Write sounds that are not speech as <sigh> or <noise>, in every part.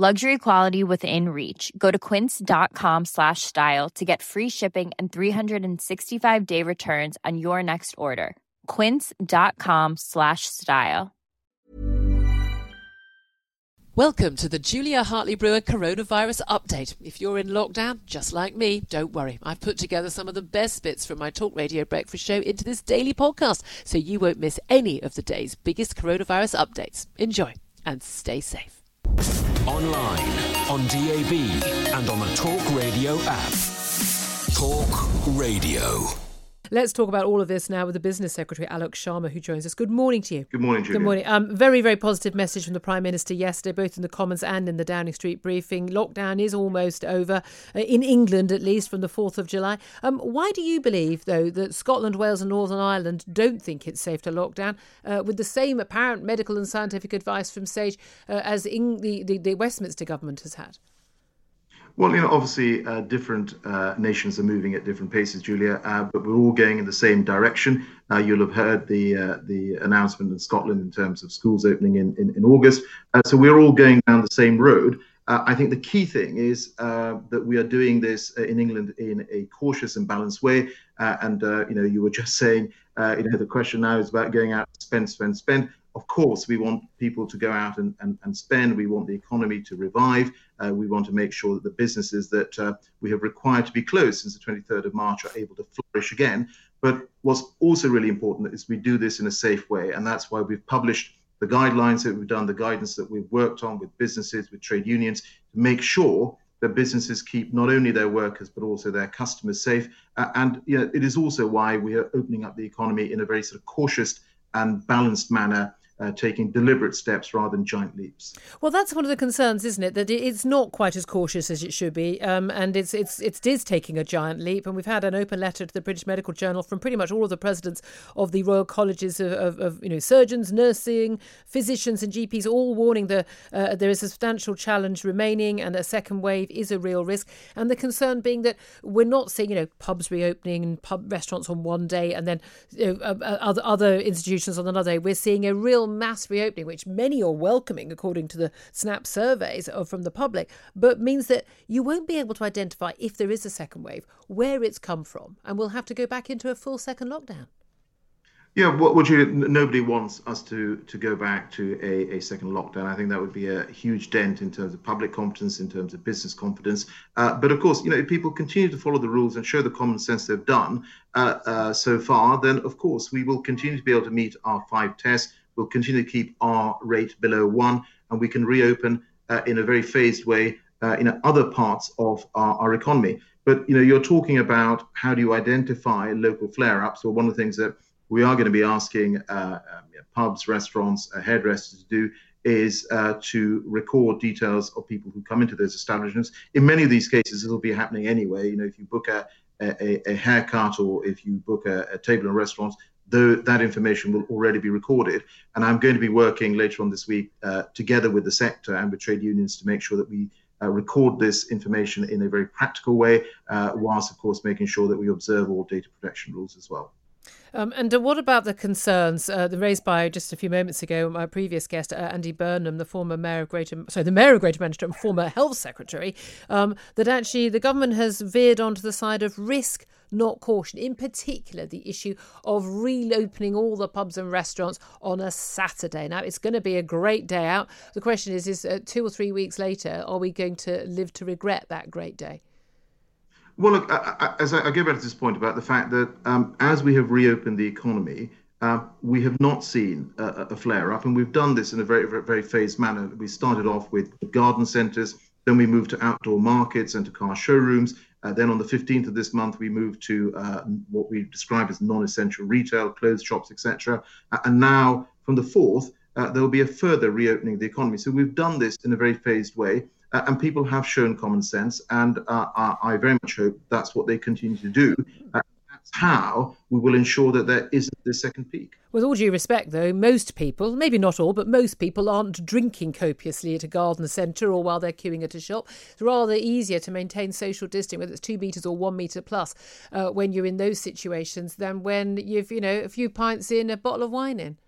Luxury quality within reach. Go to quince.com slash style to get free shipping and 365 day returns on your next order. Quince.com slash style. Welcome to the Julia Hartley Brewer Coronavirus Update. If you're in lockdown, just like me, don't worry. I've put together some of the best bits from my talk radio breakfast show into this daily podcast so you won't miss any of the day's biggest coronavirus updates. Enjoy and stay safe. Online, on DAB, and on the Talk Radio app. Talk Radio. Let's talk about all of this now with the Business Secretary, Alok Sharma, who joins us. Good morning to you. Good morning, Julia. Good morning. Um, very, very positive message from the Prime Minister yesterday, both in the Commons and in the Downing Street briefing. Lockdown is almost over, uh, in England at least, from the 4th of July. Um, why do you believe, though, that Scotland, Wales, and Northern Ireland don't think it's safe to lock down uh, with the same apparent medical and scientific advice from SAGE uh, as in the, the, the Westminster government has had? Well, you know, obviously, uh, different uh, nations are moving at different paces, Julia, uh, but we're all going in the same direction. Uh, you'll have heard the uh, the announcement in Scotland in terms of schools opening in in, in August. Uh, so we're all going down the same road. I think the key thing is that we are doing this in England in a cautious and balanced way. and you know, you were just saying, you know, the question now is about going out, spend, spend, spend of course, we want people to go out and, and, and spend. We want the economy to revive. Uh, we want to make sure that the businesses that uh, we have required to be closed since the 23rd of March are able to flourish again. But what's also really important is we do this in a safe way. And that's why we've published the guidelines that we've done, the guidance that we've worked on with businesses, with trade unions, to make sure that businesses keep not only their workers but also their customers safe. Uh, and you know, it is also why we are opening up the economy in a very sort of cautious and balanced manner uh, taking deliberate steps rather than giant leaps. Well, that's one of the concerns, isn't it? That it's not quite as cautious as it should be, um, and it's it's it is taking a giant leap. And we've had an open letter to the British Medical Journal from pretty much all of the presidents of the Royal Colleges of, of, of you know surgeons, nursing, physicians, and GPs, all warning that uh, there is a substantial challenge remaining, and a second wave is a real risk. And the concern being that we're not seeing you know pubs reopening and pub restaurants on one day, and then you know, uh, uh other other institutions on another day. We're seeing a real mass reopening, which many are welcoming according to the SNAP surveys from the public, but means that you won't be able to identify if there is a second wave, where it's come from, and we'll have to go back into a full second lockdown. Yeah, what would you? Nobody wants us to to go back to a, a second lockdown. I think that would be a huge dent in terms of public confidence, in terms of business confidence. Uh, but of course, you know, if people continue to follow the rules and show the common sense they've done uh, uh, so far, then of course we will continue to be able to meet our five tests. We'll continue to keep our rate below one, and we can reopen uh, in a very phased way uh, in other parts of our, economy. But you know, you're talking about how do you identify local flare-ups? Well, one of the things that we are going to be asking uh, um, pubs, restaurants, hairdressers to do is to record details of people who come into those establishments. In many of these cases, it'll be happening anyway. You know, if you book a, a, a haircut or if you book a, a table in restaurants, that information will already be recorded. And I'm going to be working later on this week uh, together with the sector and with trade unions to make sure that we uh, record this information in a very practical way, uh, whilst, of course, making sure that we observe all data protection rules as well. Um, and uh, what about the concerns uh, raised by just a few moments ago my previous guest, uh, Andy Burnham, the former mayor of Greater, sorry, the mayor of Greater Manchester and former health secretary, um, that actually the government has veered onto the side of risk not caution. In particular, the issue of reopening all the pubs and restaurants on a Saturday. Now, it's going to be a great day out. The question is, is uh, two or three weeks later, are we going to live to regret that great day? Well, look, I, I, as I, I, go back to this point about the fact that um, as we have reopened the economy, uh, we have not seen a, a, flare up, and we've done this in a very, very, very phased manner. We started off with garden centres, then we moved to outdoor markets and to car showrooms. Uh, then on the 15th of this month, we moved to uh, what we describe as non-essential retail, clothes shops, etc. Uh, and now from the 4th, uh, there will be a further reopening of the economy. So we've done this in a very phased way uh, and people have shown common sense, and uh, I very much hope that's what they continue to do. Uh, that's how we will ensure that there isn't this second peak. With all due respect, though, most people, maybe not all, but most people aren't drinking copiously at a garden centre or while they're queuing at a shop. It's rather easier to maintain social distancing, whether it's two metres or one metre plus, uh, when you're in those situations than when you've, you know, a few pints in, a bottle of wine in.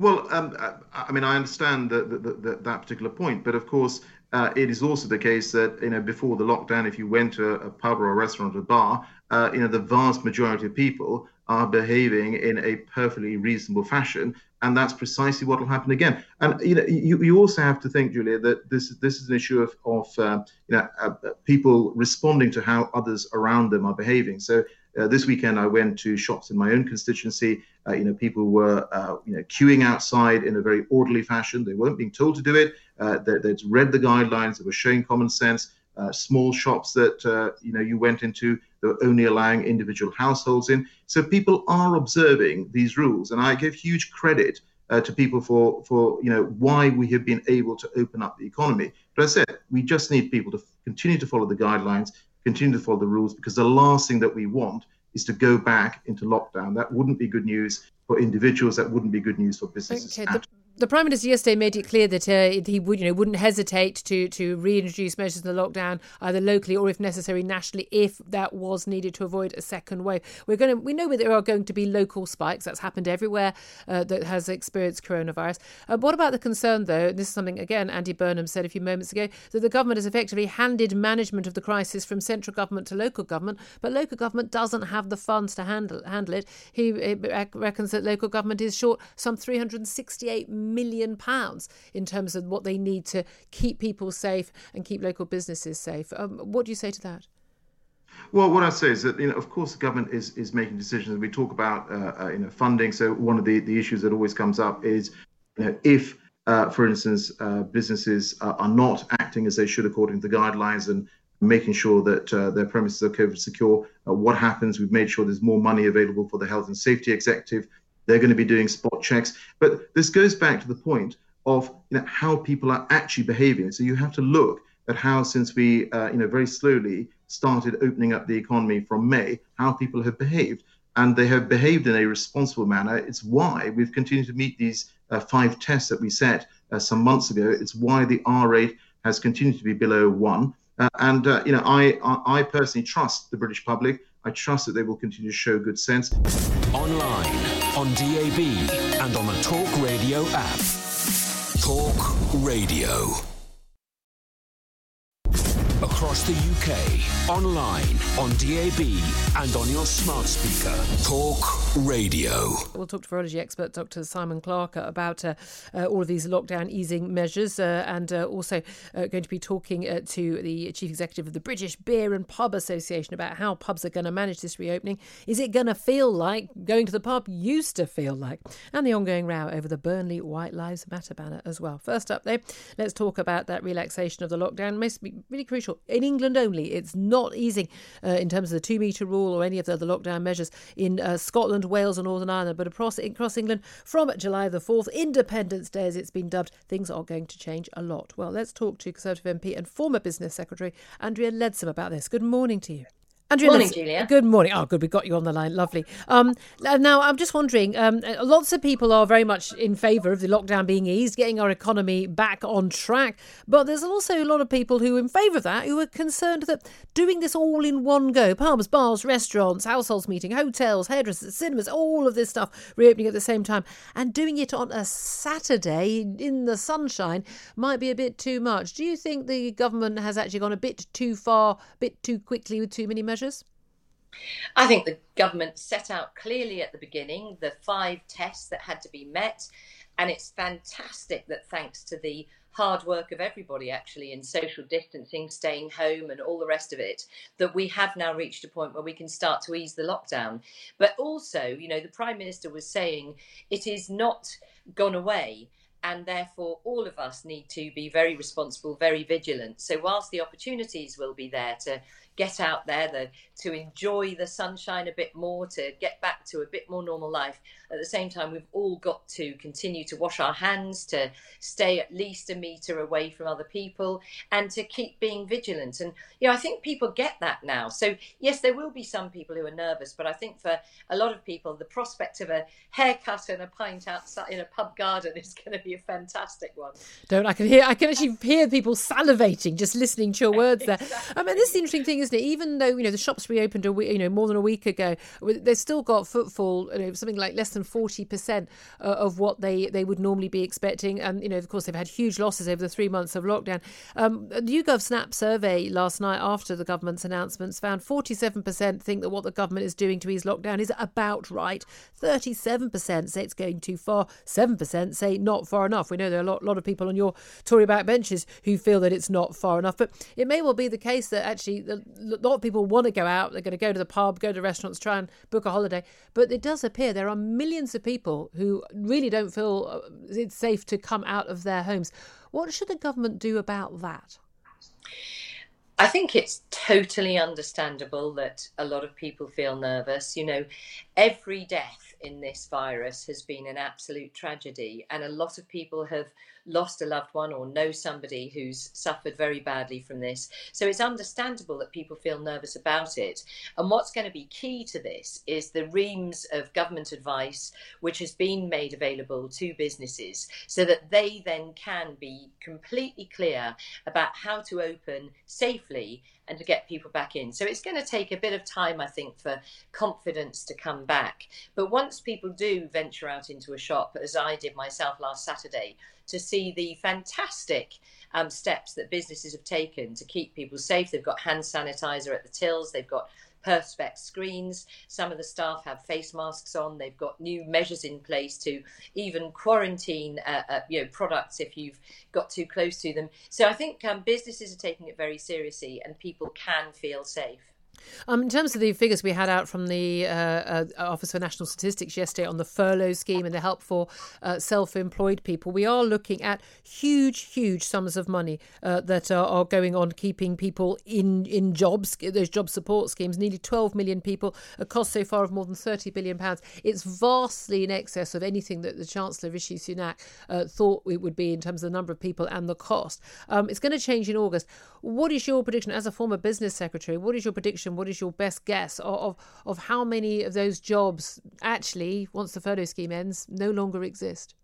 Well, um, I mean, I understand that, that, that, that particular point, but of course, uh, it is also the case that you know before the lockdown, if you went to a, pub or a restaurant or a bar, uh, you know the vast majority of people are behaving in a perfectly reasonable fashion, and that's precisely what will happen again. And you know, you, you also have to think, Julia, that this this is an issue of of uh, you know uh, people responding to how others around them are behaving. So uh, this weekend, I went to shops in my own constituency. Uh, you know, people were uh, you know queuing outside in a very orderly fashion. They weren't being told to do it. Uh, they, would read the guidelines. They were showing common sense. Uh, small shops that uh, you know you went into they were only allowing individual households in. So people are observing these rules, and I give huge credit to people for for you know why we have been able to open up the economy. But I said we just need people to continue to follow the guidelines continue to follow the rules because the last thing that we want is to go back into lockdown. That wouldn't be good news for individuals. That wouldn't be good news for businesses. Okay, the, the prime minister yesterday made it clear that uh, he would, you know, wouldn't hesitate to to reintroduce measures in the lockdown either locally or, if necessary, nationally, if that was needed to avoid a second wave. We're going to, we know that there are going to be local spikes. That's happened everywhere uh, that has experienced coronavirus. Uh, what about the concern, though? This is something again Andy Burnham said a few moments ago that the government has effectively handed management of the crisis from central government to local government, but local government doesn't have the funds to handle handle it. He, he reckons that local government is short some 368 million pounds in terms of what they need to keep people safe and keep local businesses safe. Um, what do you say to that? Well, what I say is that you know, of course, the government is is making decisions. We talk about uh, uh, you know funding. So one of the the issues that always comes up is you know if uh, for instance, uh, businesses are not acting as they should according to the guidelines and making sure that uh, their premises are COVID secure. Uh, what happens? We've made sure there's more money available for the health and safety executive they're going to be doing spot checks. But this goes back to the point of you know, how people are actually behaving. So you have to look at how, since we uh, you know very slowly started opening up the economy from May, how people have behaved, and they have behaved in a responsible manner. It's why we've continued to meet these uh, five tests that we set uh, some months ago. It's why the R rate has continued to be below one. Uh, and uh, you know, I, I I personally trust the British public. I trust that they will continue to show good sense. Online, on DAB, and on the Talk Radio app. Talk Radio across the UK, online, on DAB, and on your smart speaker. Talk Radio. We'll talk to virology expert Dr. Simon Clarke about uh, uh, all of these lockdown easing measures uh, and uh, also uh, going to be talking uh, to the Chief Executive of the British Beer and Pub Association about how pubs are going to manage this reopening. Is it going to feel like going to the pub used to feel like? And the ongoing row over the Burnley White Lives Matter banner as well. First up, though, let's talk about that relaxation of the lockdown. Most really crucial in England only. It's not easing uh, in terms of the two metre rule or any of the other lockdown measures in uh, Scotland, Wales, and Northern Ireland. But across, across England, from July the 4th, Independence Day as it's been dubbed, things are going to change a lot. Well, let's talk to Conservative MP and former Business Secretary Andrea Leadsom about this. Good morning to you. Andrea, morning, Julia. Good morning. Oh, good. We've got you on the line. Lovely. Um, now, I'm just wondering um, lots of people are very much in favour of the lockdown being eased, getting our economy back on track. But there's also a lot of people who are in favour of that, who are concerned that doing this all in one go pubs, bars, restaurants, households meeting, hotels, hairdressers, cinemas, all of this stuff reopening at the same time, and doing it on a Saturday in the sunshine might be a bit too much. Do you think the government has actually gone a bit too far, a bit too quickly with too many measures? Measures? I think the government set out clearly at the beginning the five tests that had to be met. And it's fantastic that thanks to the hard work of everybody actually in social distancing, staying home, and all the rest of it, that we have now reached a point where we can start to ease the lockdown. But also, you know, the Prime Minister was saying it is not gone away and therefore all of us need to be very responsible, very vigilant. So, whilst the opportunities will be there to get out there, the, to enjoy the sunshine a bit more, to get back to a bit more normal life. At the same time, we've all got to continue to wash our hands, to stay at least a metre away from other people, and to keep being vigilant. And, you know, I think people get that now. So, yes, there will be some people who are nervous, but I think for a lot of people, the prospect of a haircut and a pint outside in a pub garden <laughs> is going to be a fantastic one. Don't I can hear I can actually hear people salivating just listening to your words there. <laughs> I mean, this is the interesting thing is isn't it? Even though you know the shops reopened a week, you know more than a week ago, they've still got footfall. You know, something like less than forty percent uh, of what they they would normally be expecting. And you know, of course, they've had huge losses over the three months of lockdown. Um, the YouGov Snap survey last night after the government's announcements found forty-seven percent think that what the government is doing to ease lockdown is about right. Thirty-seven percent say it's going too far. Seven percent say not far enough. We know there are a lot, lot of people on your Tory backbenches who feel that it's not far enough, but it may well be the case that actually the a lot of people want to go out. They're going to go to the pub, go to restaurants, try and book a holiday. But it does appear there are millions of people who really don't feel uh, it's safe to come out of their homes. What should the government do about that? I think it's totally understandable that a lot of people feel nervous. You know, every death in this virus has been an absolute tragedy, and a lot of people have lost a loved one or know somebody who's suffered very badly from this. So it's understandable that people feel nervous about it. And what's going to be key to this is the reams of government advice which has been made available to businesses so that they then can be completely clear about how to open safely and to get people back in. So it's going to take a bit of time, I think, for confidence to come back. But once people do venture out into a shop, as I did myself last Saturday, to see the fantastic um, steps that businesses have taken to keep people safe. They've got hand sanitizer at the tills, they've got perspex screens. Some of the staff have face masks on. They've got new measures in place to even quarantine, uh, uh, you know, products if you've got too close to them. So I think um, businesses are taking it very seriously, and people can feel safe. Um, in terms of the figures we had out from the uh, uh, Office for National Statistics yesterday on the furlough scheme and the help for uh, self employed people, we are looking at huge, huge sums of money uh, that are, are, going on keeping people in, in jobs, those job support schemes. Nearly 12 million people, a cost so far of more than £30 billion. It's vastly in excess of anything that the Chancellor, Rishi Sunak, uh, thought it would be in terms of the number of people and the cost. Um, it's going to change in August. What is your prediction as a former business secretary? What is your prediction? What is your best guess of, of, of how many of those jobs actually, once the furlough scheme ends, no longer exist?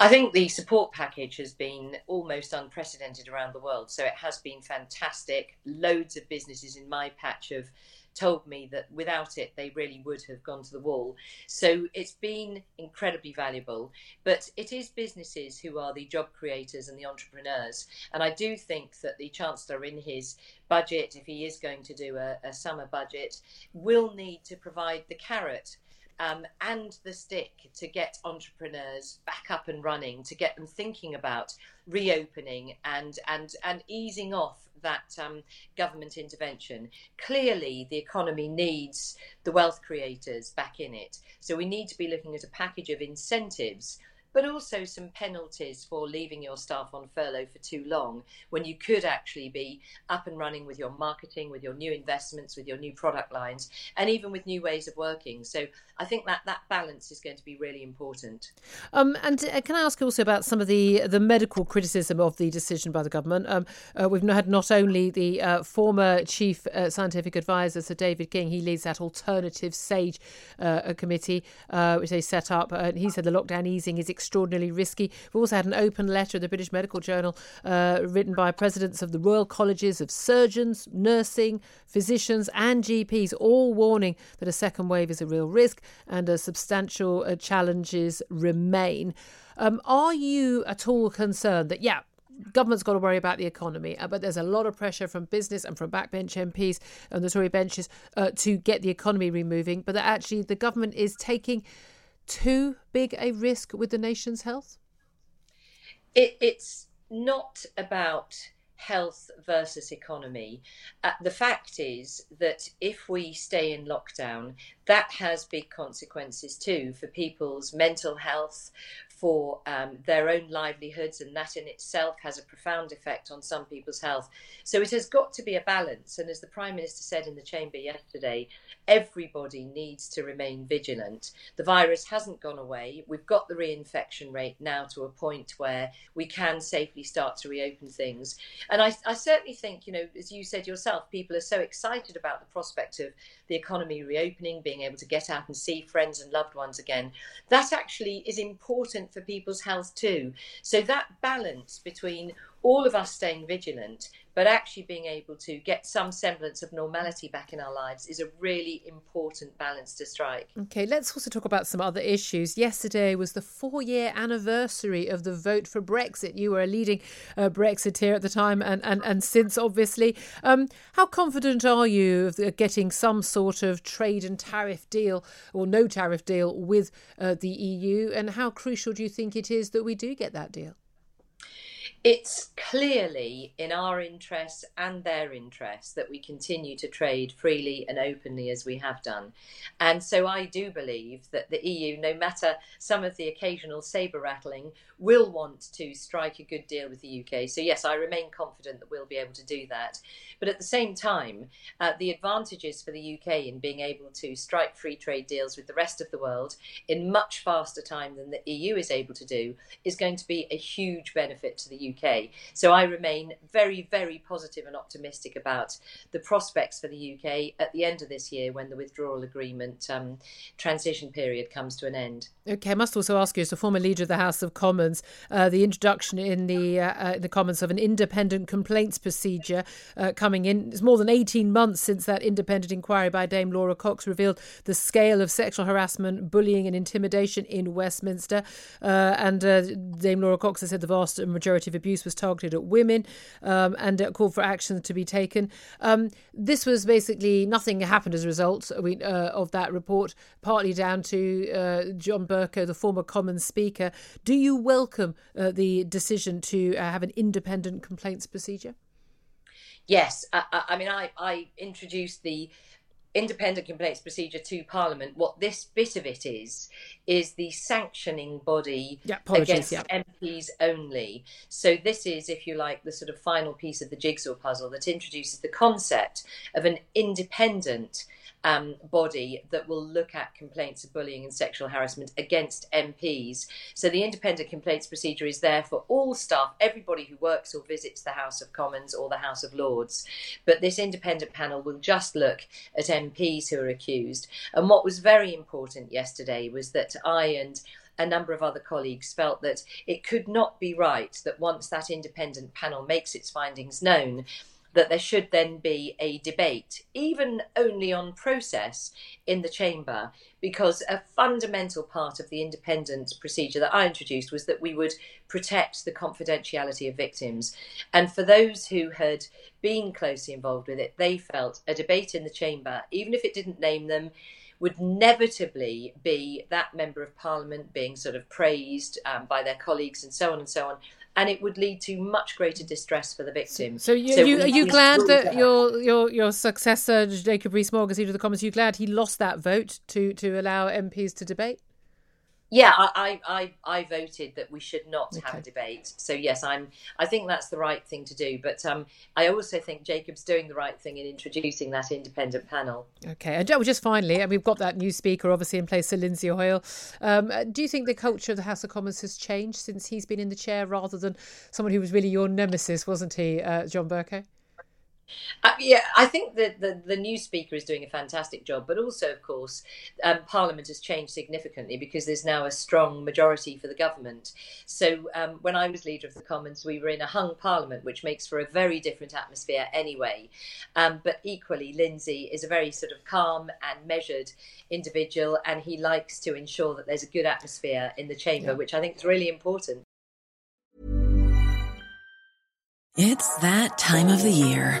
I think the support package has been almost unprecedented around the world. So it has been fantastic. Loads of businesses in my patch of told me that without it, they really would have gone to the wall. So it's been incredibly valuable. But it is businesses who are the job creators and the entrepreneurs. And I do think that the Chancellor, in his budget, if he is going to do a, a summer budget, will need to provide the carrot. Um, and the stick to get entrepreneurs back up and running, to get them thinking about reopening and and and easing off that um, government intervention. Clearly, the economy needs the wealth creators back in it. So we need to be looking at a package of incentives but also some penalties for leaving your staff on furlough for too long when you could actually be up and running with your marketing, with your new investments, with your new product lines, and even with new ways of working. So I think that that balance is going to be really important. Um, and uh, can I ask also about some of the the medical criticism of the decision by the government? Um, uh, we've had not only the uh, former chief uh, scientific advisor, Sir David King, he leads that alternative SAGE uh, committee, which they set up. and he said the lockdown easing is extraordinarily risky. We've also had an open letter in the British Medical Journal written by presidents of the Royal Colleges of Surgeons, Nursing, Physicians, and GPs, all warning that a second wave is a real risk and uh, substantial uh, challenges remain. Um, are you at all concerned that, yeah, government's got to worry about the economy, uh, but there's a lot of pressure from business and from backbench MPs and the Tory benches uh, to get the economy removing, but that actually the government is taking too big a risk with the nation's health? It, it's not about health versus economy. Uh, the fact is that if we stay in lockdown, that has big consequences too for people's mental health, for um, their own livelihoods, and that in itself has a profound effect on some people's health. So it has got to be a balance. And as the Prime Minister said in the chamber yesterday, everybody needs to remain vigilant. The virus hasn't gone away. We've got the reinfection rate now to a point where we can safely start to reopen things. And I, I certainly think, you know, as you said yourself, people are so excited about the prospect of the economy reopening, being able to get out and see friends and loved ones again. That actually is important for people's health too. So that balance between all of us staying vigilant, but actually being able to get some semblance of normality back in our lives is a really important balance to strike. Okay, let's also talk about some other issues. Yesterday was the four year anniversary of the vote for Brexit. You were a leading uh, Brexiteer at the time and, and, and since, obviously. Um, how confident are you of getting some sort of trade and tariff deal or no tariff deal with uh, the EU? And how crucial do you think it is that we do get that deal? It's clearly in our interests and their interests that we continue to trade freely and openly as we have done. And so I do believe that the EU, no matter some of the occasional sabre rattling, will want to strike a good deal with the UK. So, yes, I remain confident that we'll be able to do that. But at the same time, uh, the advantages for the UK in being able to strike free trade deals with the rest of the world in much faster time than the EU is able to do is going to be a huge benefit to the UK. So, I remain very, very positive and optimistic about the prospects for the UK at the end of this year when the withdrawal agreement um, transition period comes to an end. Okay, I must also ask you, as a former leader of the House of Commons, uh, the introduction in the uh, uh, the Commons of an independent complaints procedure uh, coming in. It's more than 18 months since that independent inquiry by Dame Laura Cox revealed the scale of sexual harassment, bullying, and intimidation in Westminster. Uh, and Dame Laura Cox has said the vast majority of abuse was targeted at women um, and called for action to be taken. Um, this was basically nothing happened as a result of that report, partly down to John. Bercow, the former Commons Speaker. Do you welcome uh, the decision to uh, have an independent complaints procedure? Yes, I, I mean, I, I introduced the independent complaints procedure to Parliament. What this bit of it is, is the sanctioning body yeah, against yeah. MPs only. So this is, if you like, the sort of final piece of the jigsaw puzzle that introduces the concept of an independent um, body that will look at complaints of bullying and sexual harassment against MPs. So the independent complaints procedure is there for all staff, everybody who works or visits the House of Commons or the House of Lords. But this independent panel will just look at MPs who are accused. And what was very important yesterday was that I and a number of other colleagues felt that it could not be right that once that independent panel makes its findings known, that there should then be a debate, even only on process in the chamber, because a fundamental part of the independent procedure that I introduced was that we would protect the confidentiality of victims. And for those who had been closely involved with it, they felt a debate in the chamber, even if it didn't name them, would inevitably be that member of parliament being sort of praised um, by their colleagues and so on and so on and it would lead to much greater distress for the victim. So, you, so you, are you glad that your your your successor Jacob Rees-Mogg, leader of the Commons, you glad he lost that vote to to allow MPs to debate? Yeah, I, I, I voted that we should not okay. have a debate. So yes, I'm. I think that's the right thing to do. But um, I also think Jacob's doing the right thing in introducing that independent panel. Okay, and just finally, and we've got that new speaker obviously in place, Sir Lindsay Hoyle. Um, do you think the culture of the House of Commons has changed since he's been in the chair, rather than someone who was really your nemesis, wasn't he, uh, John Bercow? Uh, yeah, I think that the, the new speaker is doing a fantastic job, but also, of course, um, Parliament has changed significantly because there's now a strong majority for the government. So um, when I was leader of the Commons, we were in a hung Parliament, which makes for a very different atmosphere anyway. Um, but equally, Lindsay is a very sort of calm and measured individual, and he likes to ensure that there's a good atmosphere in the chamber, yeah. which I think is really important. It's that time of the year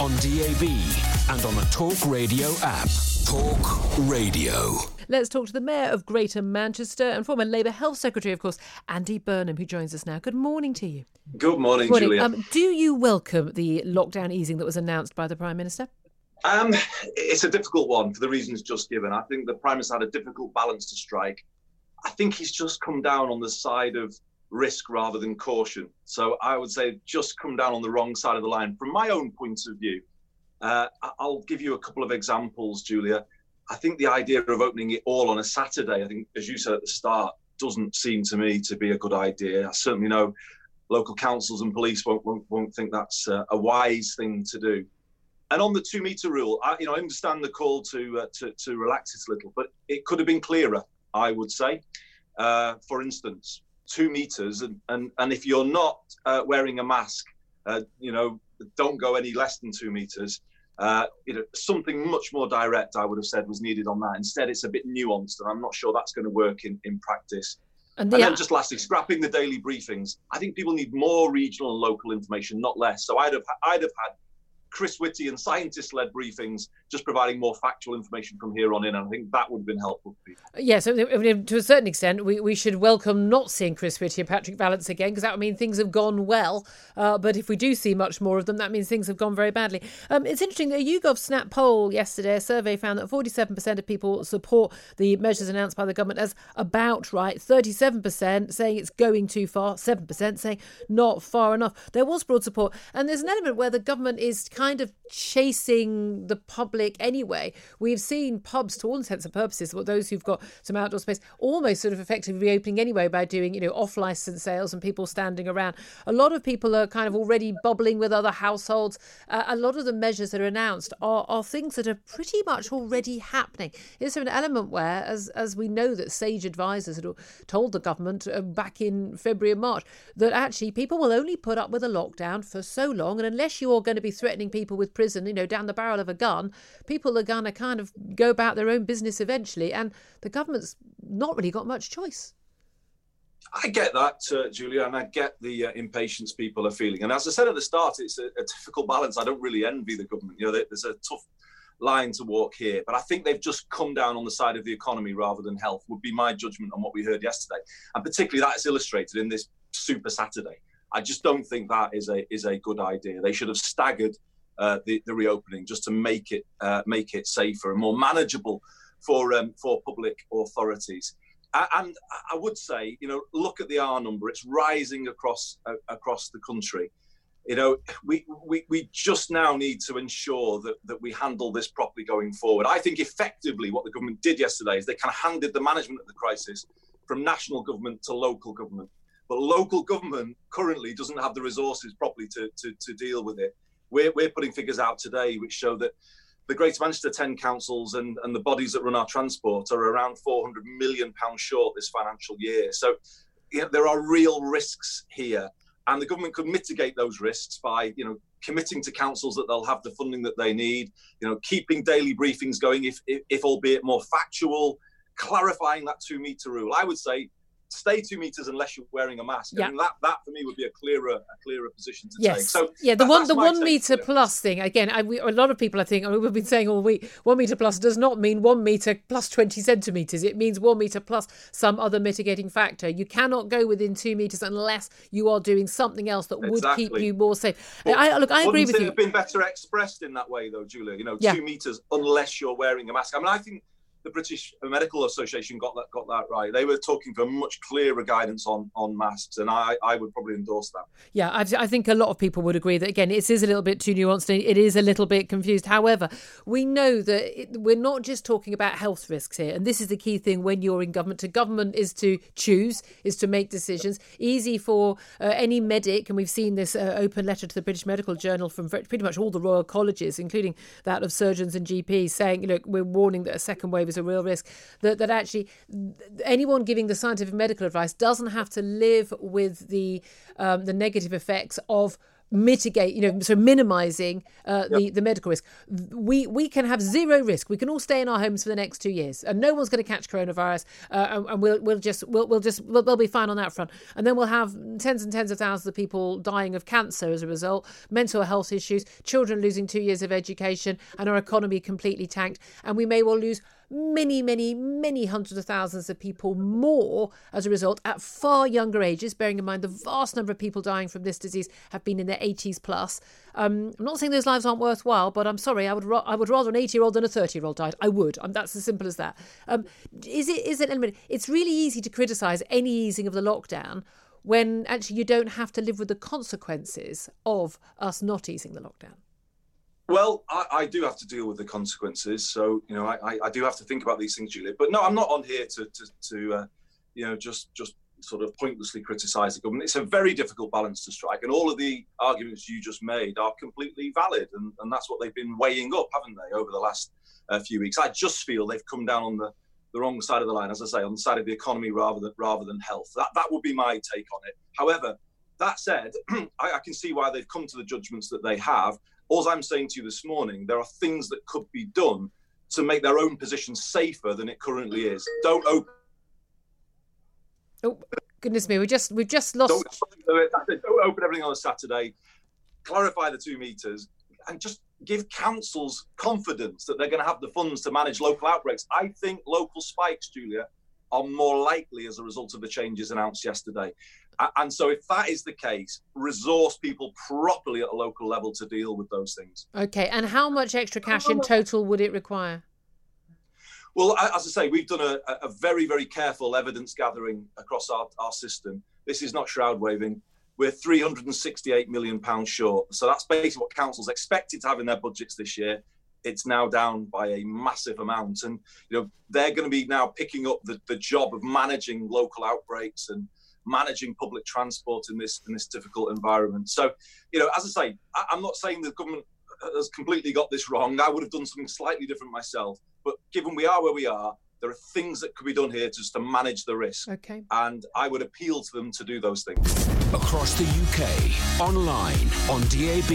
on DAB, and on the Talk Radio app. Talk Radio. Let's talk to the Mayor of Greater Manchester and former Labour Health Secretary, of course, Andy Burnham, who joins us now. Good morning to you. Good morning, Morning. Julia. Um, do you welcome the lockdown easing that was announced by the Prime Minister? Um, it's a difficult one for the reasons just given. I think the Prime Minister had a difficult balance to strike. I think he's just come down on the side of risk rather than caution. So I would say just come down on the wrong side of the line. From my own point of view, uh, I'll give you a couple of examples, Julia. I think the idea of opening it all on a Saturday, I think, as you said at the start, doesn't seem to me to be a good idea. I certainly know local councils and police won't won't, won't think that's uh, a wise thing to do. And on the two meter rule, I, you know, I understand the call to, uh, to to relax it a little, but it could have been clearer. I would say, uh, for instance, two meters, and and, and if you're not uh, wearing a mask, uh, you know, don't go any less than two meters. Uh, you know, something much more direct, I would have said, was needed on that. Instead, it's a bit nuanced, and I'm not sure that's going to work in, in practice. And, And then just lastly, scrapping the daily briefings. I think people need more regional and local information, not less. So I'd have I'd have had Chris Whitty and scientist-led briefings, just providing more factual information from here on in. And I think that would have been helpful for people. Yes, I mean, to a certain extent, we, we should welcome not seeing Chris Whitty and Patrick Vallance again because that would mean things have gone well. Uh, but if we do see much more of them, that means things have gone very badly. Um, it's interesting, a YouGov Snap poll yesterday, a survey found that 47% of people support the measures announced by the government as about right, 37% saying it's going too far, 7% saying not far enough. There was broad support. And there's an element where the government is kind of chasing the public anyway. We've seen pubs, to all intents and purposes, well, those who've got some outdoor space, almost sort of effectively reopening anyway by doing, you know, off license sales and people standing around. A lot of people are kind of already bubbling with other households. Uh, a lot of the measures that are announced are, are things that are pretty much already happening. Is there an element where, as as we know that sage advisors had told the government uh, back in February and March, that actually people will only put up with a lockdown for so long, and unless you're going to be threatening people with prison, you know, down the barrel of a gun, people are going to kind of go about their own business eventually, and the government's not really got much choice. I get that, uh, Julia, and I get the uh, impatience people are feeling. And as I said at the start, it's a, a difficult balance. I don't really envy the government. You know, there's a tough line to walk here, but I think they've just come down on the side of the economy rather than health. Would be my judgment on what we heard yesterday, and particularly that is illustrated in this Super Saturday. I just don't think that is a is a good idea. They should have staggered uh, the, the reopening just to make it uh, make it safer and more manageable for um, for public authorities. And I would say, you know, look at the R number; it's rising across uh, across the country. You know, we, we we just now need to ensure that that we handle this properly going forward. I think effectively what the government did yesterday is they kind of handed the management of the crisis from national government to local government. But local government currently doesn't have the resources properly to, to, to deal with it. We're, we're putting figures out today which show that the Greater Manchester 10 councils and, and the bodies that run our transport are around 400 million pounds short this financial year. So you know, there are real risks here. and the government could mitigate those risks by you know committing to councils that they'll have the funding that they need you know keeping daily briefings going if if, if albeit more factual clarifying that two meter rule i would say stay two meters unless you're wearing a mask. Yeah. I mean, that that for me would be a clearer a clearer position to yes. take. So yeah, the that, one the one meter plus thing again. I, we, a lot of people I think we've been saying all week one meter plus does not mean one meter plus twenty centimeters. It means one meter plus some other mitigating factor. You cannot go within two meters unless you are doing something else that would exactly. keep you more safe. Well, I, look, I agree with you. Have been better expressed in that way though, Julia. You know, yeah. two meters unless you're wearing a mask. I mean, I think the British Medical Association got that got that right. They were talking for much clearer guidance on on masks, and I, I would probably endorse that. Yeah, I, I think a lot of people would agree that again, it is a little bit too nuanced. It is a little bit confused. However, we know that it, we're not just talking about health risks here, and this is the key thing when you're in government. To government is to choose, is to make decisions. Easy for uh, any medic, and we've seen this uh, open letter to the British Medical Journal from pretty much all the royal colleges, including that of surgeons and GPs, saying, look, we're warning that a second wave is a real risk. That that actually anyone giving the scientific medical advice doesn't have to live with the um, the negative effects of mitigate, you know, so minimizing uh, yep. the, the medical risk. We we can have zero risk. We can all stay in our homes for the next two years, and no one's going to catch coronavirus, uh, and, and, we'll we'll just we'll we'll just we'll, we'll, be fine on that front. And then we'll have tens and tens of thousands of people dying of cancer as a result, mental health issues, children losing two years of education, and our economy completely tanked, and we may well lose many, many, many hundreds of thousands of people more as a result at far younger ages, bearing in mind the vast number of people dying from this disease have been in their 80s plus. Um, I'm not saying those lives aren't worthwhile, but I'm sorry, I would I would rather an 80 year old than a 30 year old died. I would. Um, that's as simple as that. Um, is it? Is it? It's really easy to criticise any easing of the lockdown when actually you don't have to live with the consequences of us not easing the lockdown. Well, I, I, do have to deal with the consequences, so you know I, I, do have to think about these things, Julia. But no, I'm not on here to to, to uh, you know just just sort of pointlessly criticise the government. It's a very difficult balance to strike, and all of the arguments you just made are completely valid, and, and that's what they've been weighing up, haven't they, over the last uh, few weeks? I just feel they've come down on the the wrong side of the line, as I say, on the side of the economy rather than rather than health. That that would be my take on it. However, that said, <clears throat> I, I, can see why they've come to the judgments that they have, all I'm saying to you this morning, there are things that could be done to make their own position safer than it currently is. Don't open. Oh goodness me, we just we've just lost. Don't, don't open everything on a Saturday. Clarify the two meters and just give councils confidence that they're going to have the funds to manage local outbreaks. I think local spikes, Julia, are more likely as a result of the changes announced yesterday. And so, if that is the case, resource people properly at a local level to deal with those things. Okay. And how much extra cash in total would it require? Well, as I say, we've done a, a very, very careful evidence gathering across our, our system. This is not shroud waving. We're 368 million pounds short. So that's basically what councils expected to have in their budgets this year. It's now down by a massive amount, and you know they're going to be now picking up the, the job of managing local outbreaks and managing public transport in this in this difficult environment. So, you know, as I say, I, I'm not saying the government has completely got this wrong. I would have done something slightly different myself. But given we are where we are, there are things that could be done here just to manage the risk. Okay. And I would appeal to them to do those things. Across the UK, online, on DAB,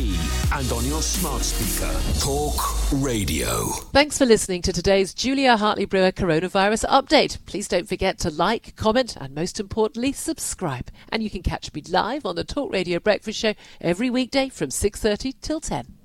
and on your smart speaker. Talk Radio. Thanks for listening to today's Julia Hartley Brewer coronavirus update. Please don't forget to like, comment, and most importantly, subscribe. And you can catch me live on the Talk Radio Breakfast Show every weekday from 6:30 till 10.